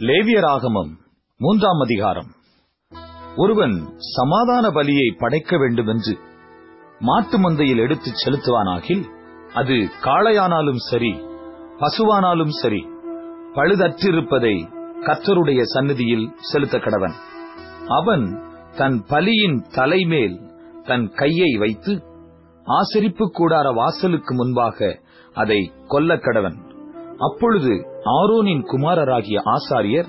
லேவியராகமம் மூன்றாம் அதிகாரம். ஒருவன் சமாதான பலியை படைக்க வேண்டுமென்று மாட்டு மந்தையில் எடுத்துச் செலுத்துவானாகில் அது காளையானாலும் சரி பசுவானாலும் சரி பழுதற்றிருப்பதை கத்தருடைய சந்நிதியில் செலுத்த கடவன். அவன் தன் பலியின் தலைமேல் தன் கையை வைத்து ஆசரிப்பு கூடார வாசலுக்கு முன்பாக அதை கொல்லக்கடவன் அப்பொழுது ஆரோனின் குமாரராகிய ஆசாரியர்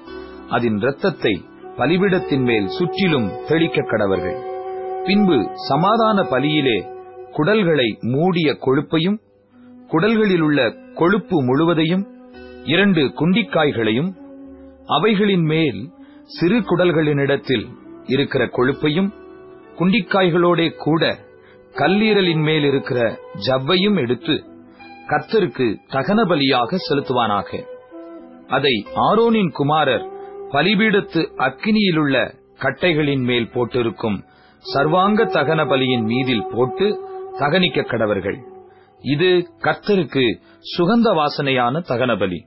அதன் இரத்தத்தை பலிபிடத்தின் மேல் சுற்றிலும் தெளிக்க கடவர்கள். பின்பு சமாதான பலியிலே குடல்களை மூடிய கொழுப்பையும் குடல்களில் உள்ள கொழுப்பு முழுவதையும் இரண்டு குண்டிக்காய்களையும் அவைகளின் மேல் சிறு குடல்களினிடத்தில் இருக்கிற கொழுப்பையும் குண்டிக்காய்களோடே கூட கல்லீரலின் மேல் இருக்கிற ஜவ்வையும் எடுத்து கத்தருக்கு தகன பலியாக செலுத்துவானாக. அதை ஆரோனின் குமாரர் பலிபீடத்து அக்கினியிலுள்ள கட்டைகளின் மேல் போட்டிருக்கும் சர்வாங்க தகன பலியின் மீதில் போட்டு தகனிக்க கடவர்கள். இது கர்த்தருக்கு சுகந்த வாசனையான தகன பலி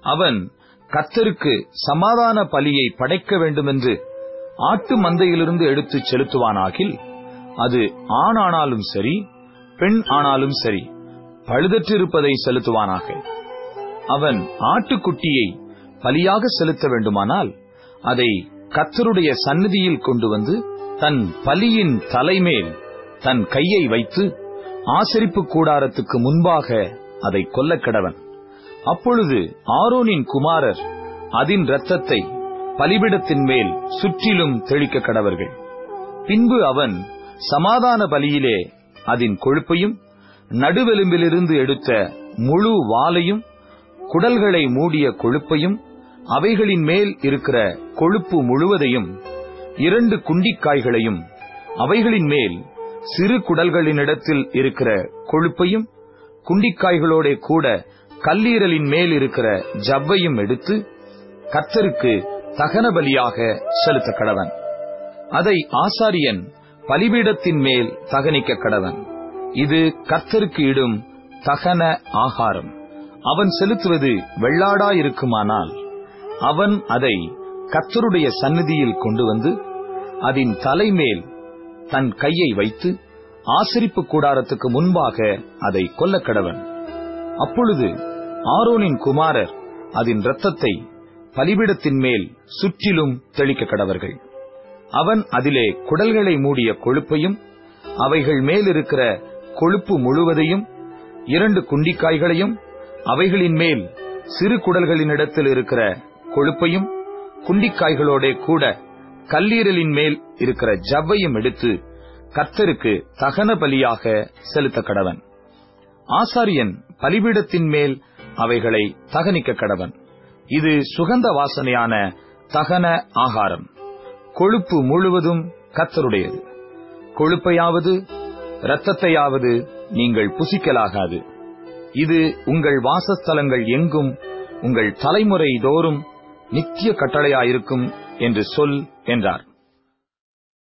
அவன் கர்த்தருக்கு சமாதான பலியை படைக்க வேண்டுமென்று ஆட்டு மந்தையிலிருந்து எடுத்துச் செலுத்துவானாகில் அது ஆண் ஆனாலும் சரி பெண் ஆனாலும் சரி. பழுதற்றிருப்பதை செலுத்துவானாக. அவன் ஆட்டுக்குட்டியை பலியாக செலுத்த வேண்டுமானால் அதை கத்தருடைய சந்நிதியில் கொண்டு வந்து தன் பலியின் தலைமேல் தன் கையை வைத்து ஆசரிப்பு கூடாரத்துக்கு முன்பாக அதை கொல்ல கடவன். அப்பொழுது ஆரோனின் குமாரர் அதன் இரத்தத்தை பலிபிடத்தின் மேல் சுற்றிலும் தெளிக்க கடவர்கள். பின்பு அவன் சமாதான பலியிலே அதன் கொழுப்பையும் நடுவெலும்பிலிருந்து எடுத்த முழு வாலையும் குடல்களை மூடிய கொழுப்பையும் அவைகளின் மேல் இருக்கிற கொழுப்பு முழுவதையும் இரண்டு குண்டிக்காய்களையும் அவைகளின் மேல் சிறு குடல்களினிடத்தில் இருக்கிற கொழுப்பையும் குண்டிக்காய்களோட கூட கல்லீரலின் மேல் இருக்கிற ஜவ்வையும் எடுத்து கத்தருக்கு தகன பலியாக செலுத்த கடவன் அதை ஆசாரியன் பலிபீடத்தின் மேல் தகனிக்க கடவன் இது கர்த்தருக்கு இடும் தகன ஆகாரம். அவன் செலுத்துவது வெள்ளாடாயிருக்குமானால் அவன் அதை கர்த்தருடைய சந்நிதியில் கொண்டு வந்து அதன் தலைமேல் தன் கையை வைத்து ஆசரிப்பு கூடாரத்துக்கு முன்பாக அதை கொல்ல கடவன் அப்பொழுது ஆரோனின் குமாரர் அதன் இரத்தத்தை பலிபிடத்தின் மேல் சுற்றிலும் தெளிக்க கடவர்கள் அவன் அதிலே குடல்களை மூடிய கொழுப்பையும் அவைகள் மேலிருக்கிற கொழுப்பு முழுவதையும் இரண்டு குண்டிக்காய்களையும் அவைகளின் மேல் சிறு குடல்களினிடத்தில் இருக்கிற கொழுப்பையும் குண்டிக்காய்களோட கூட கல்லீரலின் மேல் இருக்கிற ஜவ்வையும் எடுத்து கர்த்தருக்கு தகன பலியாக செலுத்த கடவன். ஆசாரியன் பலிபீடத்தின் மேல் அவைகளை தகனிக்க கடவன். இது சுகந்த வாசனையான தகன ஆகாரம். கொழுப்பு முழுவதும் கத்தருடையது கொழுப்பையாவது இரத்தத்தையாவது நீங்கள் புசிக்கலாகாது. இது உங்கள் வாசஸ்தலங்கள் எங்கும் உங்கள் தலைமுறை தோறும் நித்திய கட்டளையாயிருக்கும் என்று சொல் என்றார்.